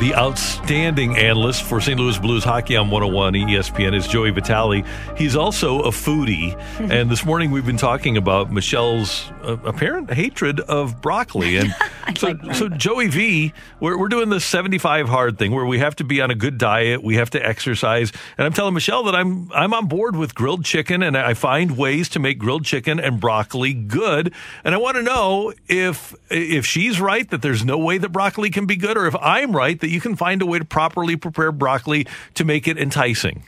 The outstanding analyst for St. Louis Blues hockey on 101 ESPN is Joey Vitale. He's also a foodie. and this morning we've been talking about Michelle's uh, apparent hatred of broccoli. And so, like so Joey V, we're, we're doing this 75 hard thing where we have to be on a good diet, we have to exercise. And I'm telling Michelle that I'm I'm on board with grilled chicken and I find ways to make grilled chicken and broccoli good. And I want to know if if she's right that there's no way that broccoli can be good or if I'm right that you can find a way to properly prepare broccoli to make it enticing.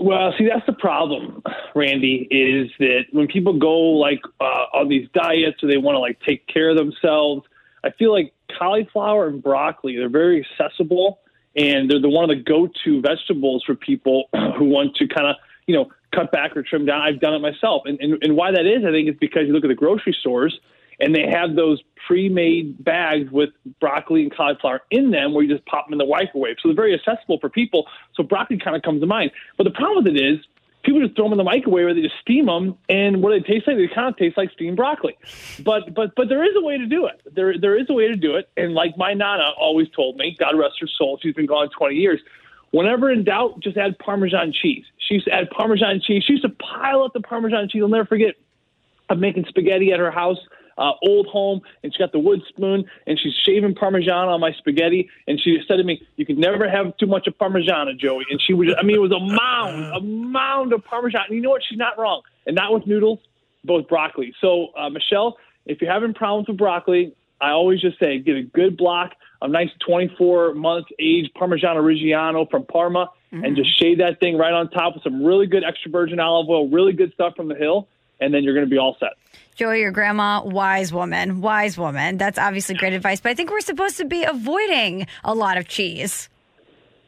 Well, see, that's the problem, Randy, is that when people go like uh, on these diets or they want to like take care of themselves, I feel like cauliflower and broccoli, they're very accessible and they're the one of the go-to vegetables for people who want to kind of, you know, cut back or trim down. I've done it myself. And, and, and why that is, I think, is because you look at the grocery stores and they have those pre-made bags with broccoli and cauliflower in them where you just pop them in the microwave. So they're very accessible for people. So broccoli kind of comes to mind. But the problem with it is people just throw them in the microwave or they just steam them and what do they taste like? They kind of taste like steamed broccoli. But but but there is a way to do it. There there is a way to do it. And like my nana always told me, God rest her soul, she's been gone 20 years. Whenever in doubt, just add Parmesan cheese. She used to add Parmesan cheese. She used to pile up the Parmesan cheese. I'll never forget. I'm making spaghetti at her house uh, old home, and she got the wood spoon, and she's shaving Parmesan on my spaghetti, and she said to me, "You can never have too much of Parmesan, Joey." And she was, I mean, it was a mound, a mound of Parmesan. And you know what? She's not wrong, and not with noodles, but with broccoli. So, uh, Michelle, if you're having problems with broccoli, I always just say get a good block of nice 24 month age Parmesan Reggiano from Parma, mm-hmm. and just shade that thing right on top with some really good extra virgin olive oil, really good stuff from the hill, and then you're going to be all set. Joey, your grandma, wise woman, wise woman. That's obviously great advice, but I think we're supposed to be avoiding a lot of cheese.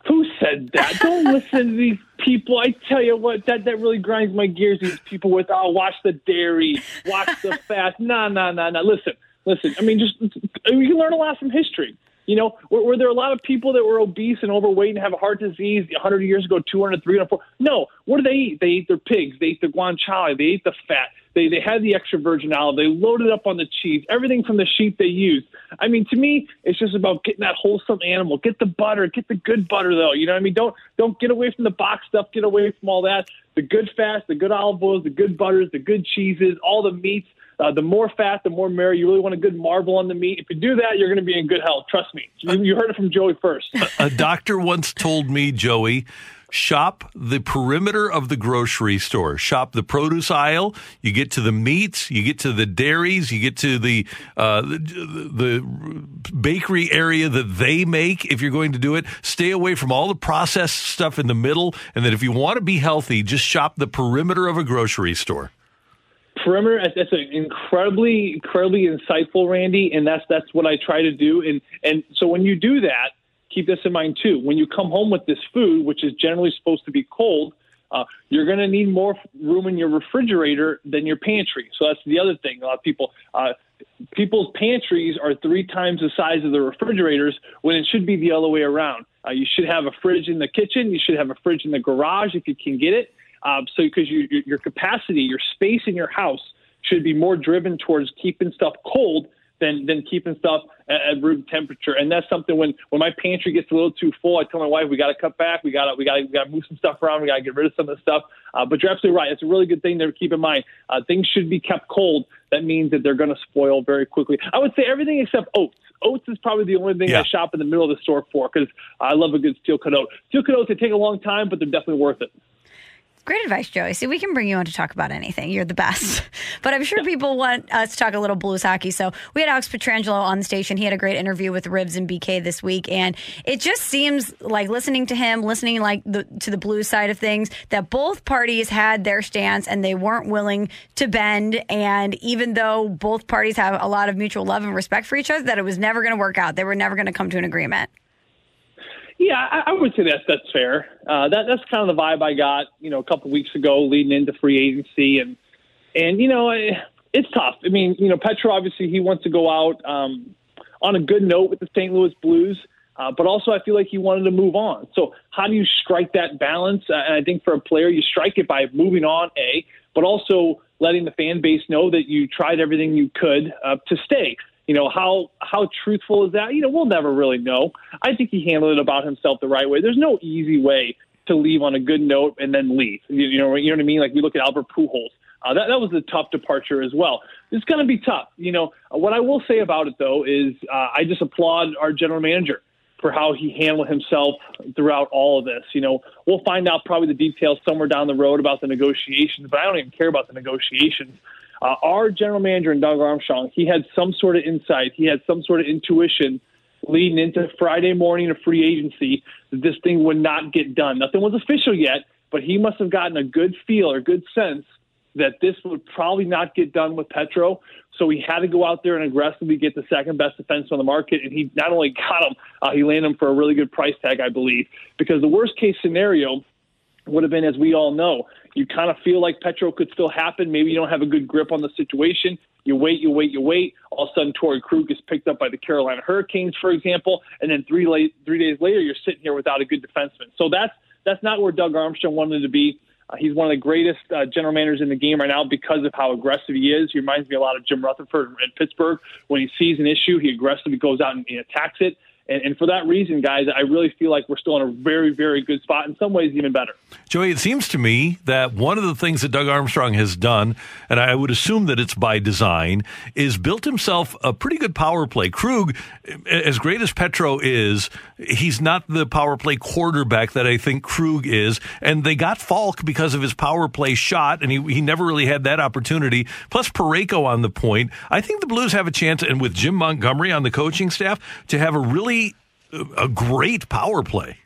Who said that? Don't listen to these people. I tell you what, that, that really grinds my gears. These people with, oh, watch the dairy, watch the fast. No, no, no, no. Listen, listen. I mean, just you can learn a lot from history. You know, were, were, there a lot of people that were obese and overweight and have heart disease 100 years ago, 200, 300, 400? No. What did they eat? They ate their pigs. They ate the guanciale. They ate the fat. They, they had the extra virgin olive. They loaded up on the cheese, everything from the sheep they used. I mean, to me, it's just about getting that wholesome animal. Get the butter. Get the good butter, though. You know what I mean? Don't, don't get away from the box stuff. Get away from all that. The good fats, the good olive oils, the good butters, the good cheeses, all the meats uh, the more fat, the more marrow. You really want a good marble on the meat. If you do that, you're going to be in good health. Trust me. You heard it from Joey first. a doctor once told me, Joey, shop the perimeter of the grocery store. Shop the produce aisle. You get to the meats. You get to the dairies. You get to the, uh, the, the bakery area that they make. If you're going to do it, stay away from all the processed stuff in the middle. And that if you want to be healthy, just shop the perimeter of a grocery store perimeter. That's an incredibly, incredibly insightful, Randy, and that's that's what I try to do. And and so when you do that, keep this in mind too. When you come home with this food, which is generally supposed to be cold, uh, you're going to need more room in your refrigerator than your pantry. So that's the other thing. A lot of people. Uh, people's pantries are three times the size of the refrigerators when it should be the other way around. Uh, you should have a fridge in the kitchen. You should have a fridge in the garage if you can get it. Um, so because you, your capacity, your space in your house should be more driven towards keeping stuff cold than than keeping stuff at, at room temperature. And that's something when when my pantry gets a little too full, I tell my wife we got to cut back. We got to we got we got to move some stuff around. We got to get rid of some of the stuff. Uh, but you're absolutely right. It's a really good thing to keep in mind. Uh, things should be kept cold. That means that they're going to spoil very quickly. I would say everything except oats. Oats is probably the only thing yeah. I shop in the middle of the store for because I love a good steel cut oat. Steel cut oats they take a long time, but they're definitely worth it. Great advice, Joey. See, we can bring you on to talk about anything. You're the best. But I'm sure people want us to talk a little Blues hockey. So we had Alex Pietrangelo on the station. He had a great interview with Ribs and BK this week, and it just seems like listening to him, listening like the, to the Blues side of things, that both parties had their stance and they weren't willing to bend. And even though both parties have a lot of mutual love and respect for each other, that it was never going to work out. They were never going to come to an agreement. Yeah, I, I would say that's that's fair. Uh, that that's kind of the vibe I got, you know, a couple weeks ago, leading into free agency, and and you know, it's tough. I mean, you know, Petro obviously he wants to go out um, on a good note with the St. Louis Blues, uh, but also I feel like he wanted to move on. So how do you strike that balance? Uh, and I think for a player, you strike it by moving on, a, but also letting the fan base know that you tried everything you could uh, to stay. You know how how truthful is that? You know we'll never really know. I think he handled it about himself the right way. There's no easy way to leave on a good note and then leave. You, you know you know what I mean? Like we look at Albert Pujols. Uh, that that was a tough departure as well. It's going to be tough. You know what I will say about it though is uh, I just applaud our general manager for how he handled himself throughout all of this. You know, we'll find out probably the details somewhere down the road about the negotiations, but I don't even care about the negotiations. Uh, our general manager, in Doug Armstrong, he had some sort of insight. He had some sort of intuition leading into Friday morning of free agency that this thing would not get done. Nothing was official yet, but he must have gotten a good feel or good sense that this would probably not get done with Petro. So he had to go out there and aggressively get the second best defense on the market. And he not only got him, uh, he landed him for a really good price tag, I believe. Because the worst case scenario would have been, as we all know, you kind of feel like Petro could still happen. Maybe you don't have a good grip on the situation. You wait, you wait, you wait. All of a sudden, Torey Krug is picked up by the Carolina Hurricanes, for example, and then three late, three days later, you're sitting here without a good defenseman. So that's that's not where Doug Armstrong wanted to be. Uh, he's one of the greatest uh, general managers in the game right now because of how aggressive he is. He reminds me a lot of Jim Rutherford in Pittsburgh. When he sees an issue, he aggressively goes out and, and attacks it. And, and, for that reason, guys, I really feel like we're still in a very, very good spot. In some ways, even better. Joey, it seems to me that one of the things that Doug Armstrong has done, and I would assume that it's by design, is built himself a pretty good power play. Krug, as great as Petro is, he's not the power play quarterback that I think Krug is. And they got Faulk because of his power play shot, and he, he never really had that opportunity. Plus, Parayko on the point. I think the Blues have a chance, and with Jim Montgomery on the coaching staff, to have a really a great power play.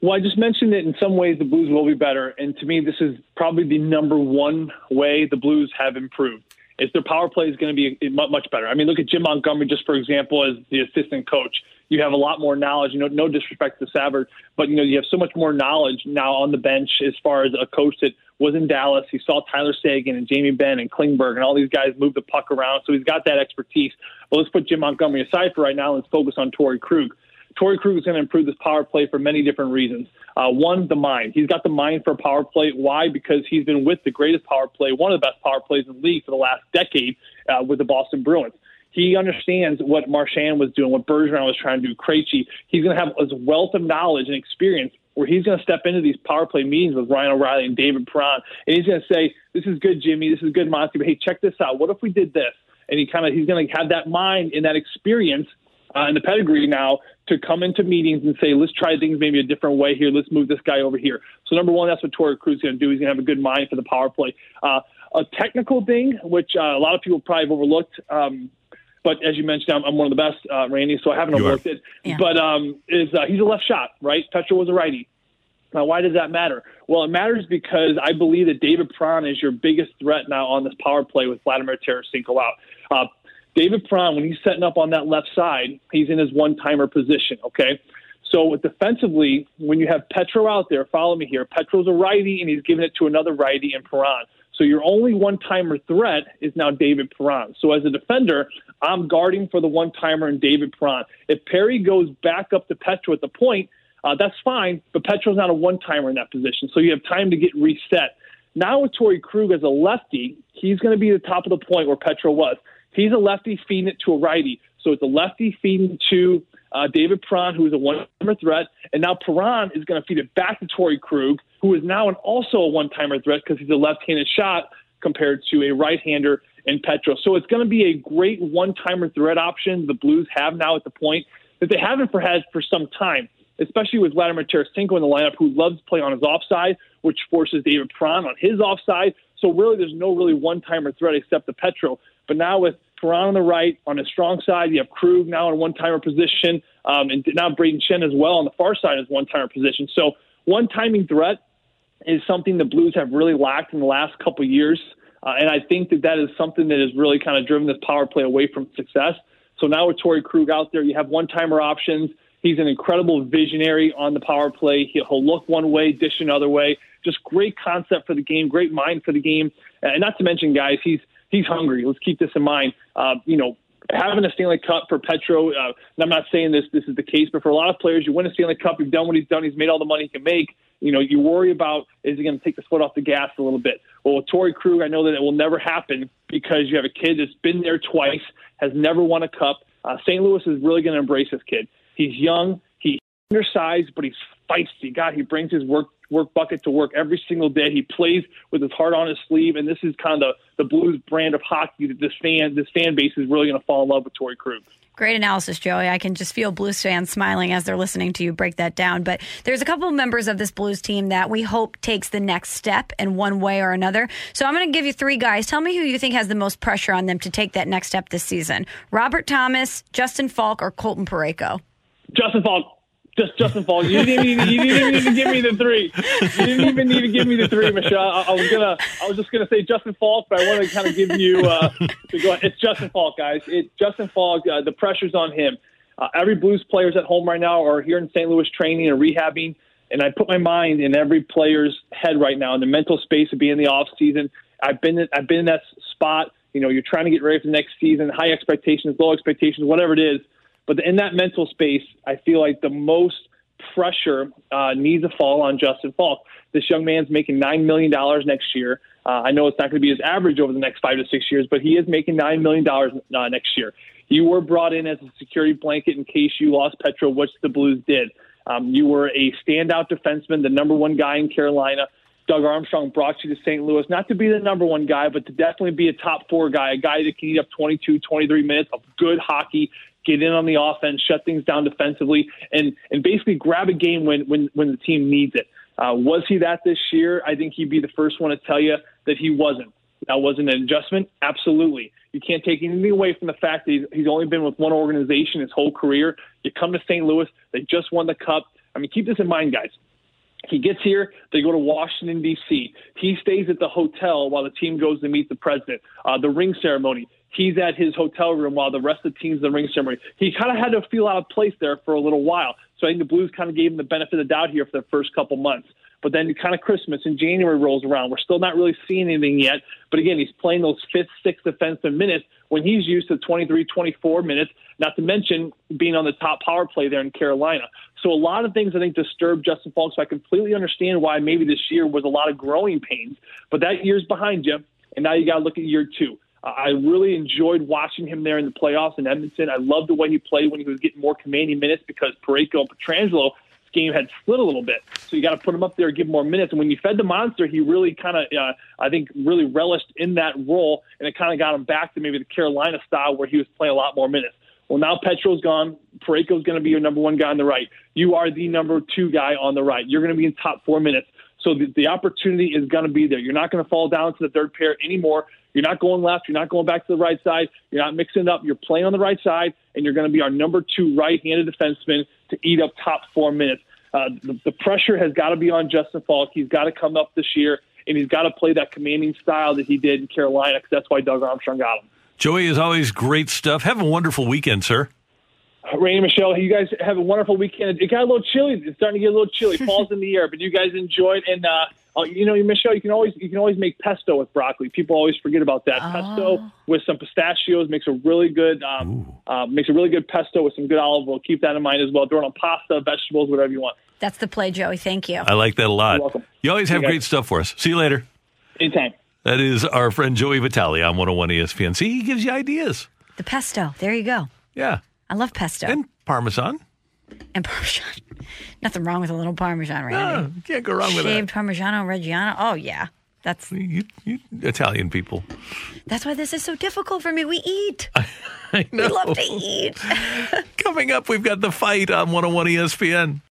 Well, I just mentioned that in some ways the Blues will be better, and to me, this is probably the number one way the Blues have improved. Is their power play is going to be much better. I mean, look at Jim Montgomery, just for example, as the assistant coach. You have a lot more knowledge. You know, no disrespect to Savard, but you know you have so much more knowledge now on the bench as far as a coach that was in Dallas. He saw Tyler Seguin and Jamie Benn and Klingberg and all these guys move the puck around, so he's got that expertise. But let's put Jim Montgomery aside for right now. Let's focus on Torey Krug. Torey Krug is going to improve this power play for many different reasons. Uh, one, the mind. He's got the mind for a power play. Why? Because he's been with the greatest power play, one of the best power plays in the league for the last decade uh, with the Boston Bruins. He understands what Marchand was doing, what Bergeron was trying to do, Krejci. He's going to have a wealth of knowledge and experience where he's going to step into these power play meetings with Ryan O'Reilly and David Perron, and he's going to say, "This is good, Jimmy. This is good, Monty. But hey, check this out. What if we did this?" And he kind of he's going to have that mind and that experience uh, and the pedigree now to come into meetings and say, let's try things maybe a different way here. Let's move this guy over here. So number one, that's what Torey Krug is going to do. He's going to have a good mind for the power play. Uh, a technical thing, which uh, a lot of people probably have overlooked. Um, but as you mentioned, I'm, I'm one of the best, uh, Randy, so I haven't overlooked it. Yeah. But um, is uh, he's a left shot, right? Petro was a righty. Now, why does that matter? Well, it matters because I believe that David Perron is your biggest threat now on this power play with Vladimir Tarasenko out. Uh, David Perron, when he's setting up on that left side, he's in his one timer position, okay? So defensively, when you have Petro out there, follow me here. Petro's a righty, and he's giving it to another righty in Perron. So your only one timer threat is now David Perron. So as a defender, I'm guarding for the one timer and David Perron. If Perry goes back up to Petro at the point, uh, that's fine, but Petro's not a one timer in that position. So you have time to get reset. Now with Torey Krug as a lefty, he's going to be the top of the point where Petro was. He's a lefty feeding it to a righty. So it's a lefty feeding to uh, David Perron, who is a one-timer threat, and now Perron is going to feed it back to Torey Krug, who is now an, also a one-timer threat because he's a left-handed shot compared to a right-hander in Petro. So it's going to be a great one-timer threat option the Blues have now at the point that they haven't for had for some time. especially with Vladimir Tarasenko in the lineup, who loves to play on his offside, which forces David Perron on his offside. So really, there's no really one-timer threat except the Petro. But now with Perron on the right, on the strong side, you have Krug now in one-timer position, um, and now Braden Schenn as well on the far side is one-timer position. So one-timing threat is something the Blues have really lacked in the last couple years. Uh, and I think that that is something that has really kind of driven this power play away from success. So now with Torey Krug out there, you have one timer options. He's an incredible visionary on the power play. He'll look one way, dish another way. Just great concept for the game, great mind for the game. And not to mention, guys, he's he's hungry. Let's keep this in mind. Uh, you know, having a Stanley Cup for Petro, uh, I'm not saying this this is the case, but for a lot of players, you win a Stanley Cup, you've done what he's done, he's made all the money he can make. You know, you worry about is he going to take the foot off the gas a little bit. Well, with Torey Krug, I know that it will never happen because you have a kid that's been there twice, has never won a cup. Uh, St. Louis is really going to embrace this kid. He's young, he's undersized, but he's feisty. God, he brings his work work bucket to work every single day. He plays with his heart on his sleeve, and this is kind of the, the Blues brand of hockey that this fan this fan base is really going to fall in love with Torey Krug. Great analysis, Joey. I can just feel Blues fans smiling as they're listening to you break that down. But there's a couple of members of this Blues team that we hope takes the next step in one way or another. So I'm going to give you three guys. Tell me who you think has the most pressure on them to take that next step this season Robert Thomas, Justin Faulk, or Colton Parayko? Justin Faulk. Just Justin Faulk. You didn't, even, you didn't even give me the three. You didn't even need to give me the three, Michelle. I, I was gonna. I was just gonna say Justin Faulk, but I want to kind of give you. Uh, it's Justin Faulk, guys. It's Justin Faulk. Uh, the pressure's on him. Uh, every Blues players at home right now are here in St. Louis training and rehabbing, and I put my mind in every player's head right now in the mental space of being in the off season. I've been I've been in that spot. You know, you're trying to get ready for the next season. High expectations, low expectations, whatever it is. But in that mental space, I feel like the most pressure uh, needs to fall on Justin Faulk. This young man's making $9 million next year. Uh, I know it's not going to be his average over the next five to six years, but he is making $9 million uh, next year. You were brought in as a security blanket in case you lost Petro, which the Blues did. Um, you were a standout defenseman, the number one guy in Carolina. Doug Armstrong brought you to St. Louis, not to be the number one guy, but to definitely be a top four guy, a guy that can eat up 22, 23 minutes of good hockey, get in on the offense, shut things down defensively, and and basically grab a game when when when the team needs it. Uh, was he that this year? I think he'd be the first one to tell you that he wasn't. That wasn't an adjustment. Absolutely, you can't take anything away from the fact that he's, he's only been with one organization his whole career. You come to St. Louis, they just won the cup. I mean, keep this in mind, guys. He gets here. They go to Washington D.C. He stays at the hotel while the team goes to meet the president. Uh, the ring ceremony he's at his hotel room while the rest of the team's in the ring ceremony. He kind of had to feel out of place there for a little while. So I think the Blues kind of gave him the benefit of the doubt here for the first couple months. But then kind of Christmas and January rolls around. We're still not really seeing anything yet. But again, he's playing those fifth, sixth defensive minutes when he's used to 23, 24 minutes, not to mention being on the top power play there in Carolina. So a lot of things I think disturb Justin Faulk. So I completely understand why maybe this year was a lot of growing pains. But that year's behind you, and now you got to look at year two. I really enjoyed watching him there in the playoffs in Edmonton. I loved the way he played when he was getting more commanding minutes because Parayko and Pietrangelo game had split a little bit. So you got to put him up there give him more minutes. And when you fed the monster, he really kind of, uh, I think, really relished in that role, and it kind of got him back to maybe the Carolina style where he was playing a lot more minutes. Well, now Petro's gone. Parayko's going to be your number one guy on the right. You are the number two guy on the right. You're going to be in top four minutes. So the, the opportunity is going to be there. You're not going to fall down to the third pair anymore. You're not going left. You're not going back to the right side. You're not mixing it up. You're playing on the right side, and you're going to be our number two right-handed defenseman to eat up top four minutes. Uh, the, the pressure has got to be on Justin Faulk. He's got to come up this year, and he's got to play that commanding style that he did in Carolina because that's why Doug Armstrong got him. Joey, is always great stuff. Have a wonderful weekend, sir. Randy Michelle, you guys have a wonderful weekend. It got a little chilly. It's starting to get a little chilly. Falls in the air, but you guys enjoy it. And uh, uh, you know, Michelle, you can always you can always make pesto with broccoli. People always forget about that. Oh. Pesto with some pistachios makes a really good um, uh, makes a really good pesto with some good olive oil. Keep that in mind as well. Throw it on pasta, vegetables, whatever you want. That's the play, Joey. Thank you. I like that a lot. You always have great stuff for us. See you later. Anytime. That is our friend Joey Vitale on 101 ESPN. See, he gives you ideas. The pesto. There you go. Yeah. I love pesto. And Parmesan. And Parmesan. Nothing wrong with a little Parmesan, right? No, can't go wrong Shaved with that. Shaved Parmigiano Reggiano. Oh, yeah. That's you, you, Italian people. That's why this is so difficult for me. We eat. I know. We love to eat. Coming up, we've got the fight on 101 ESPN.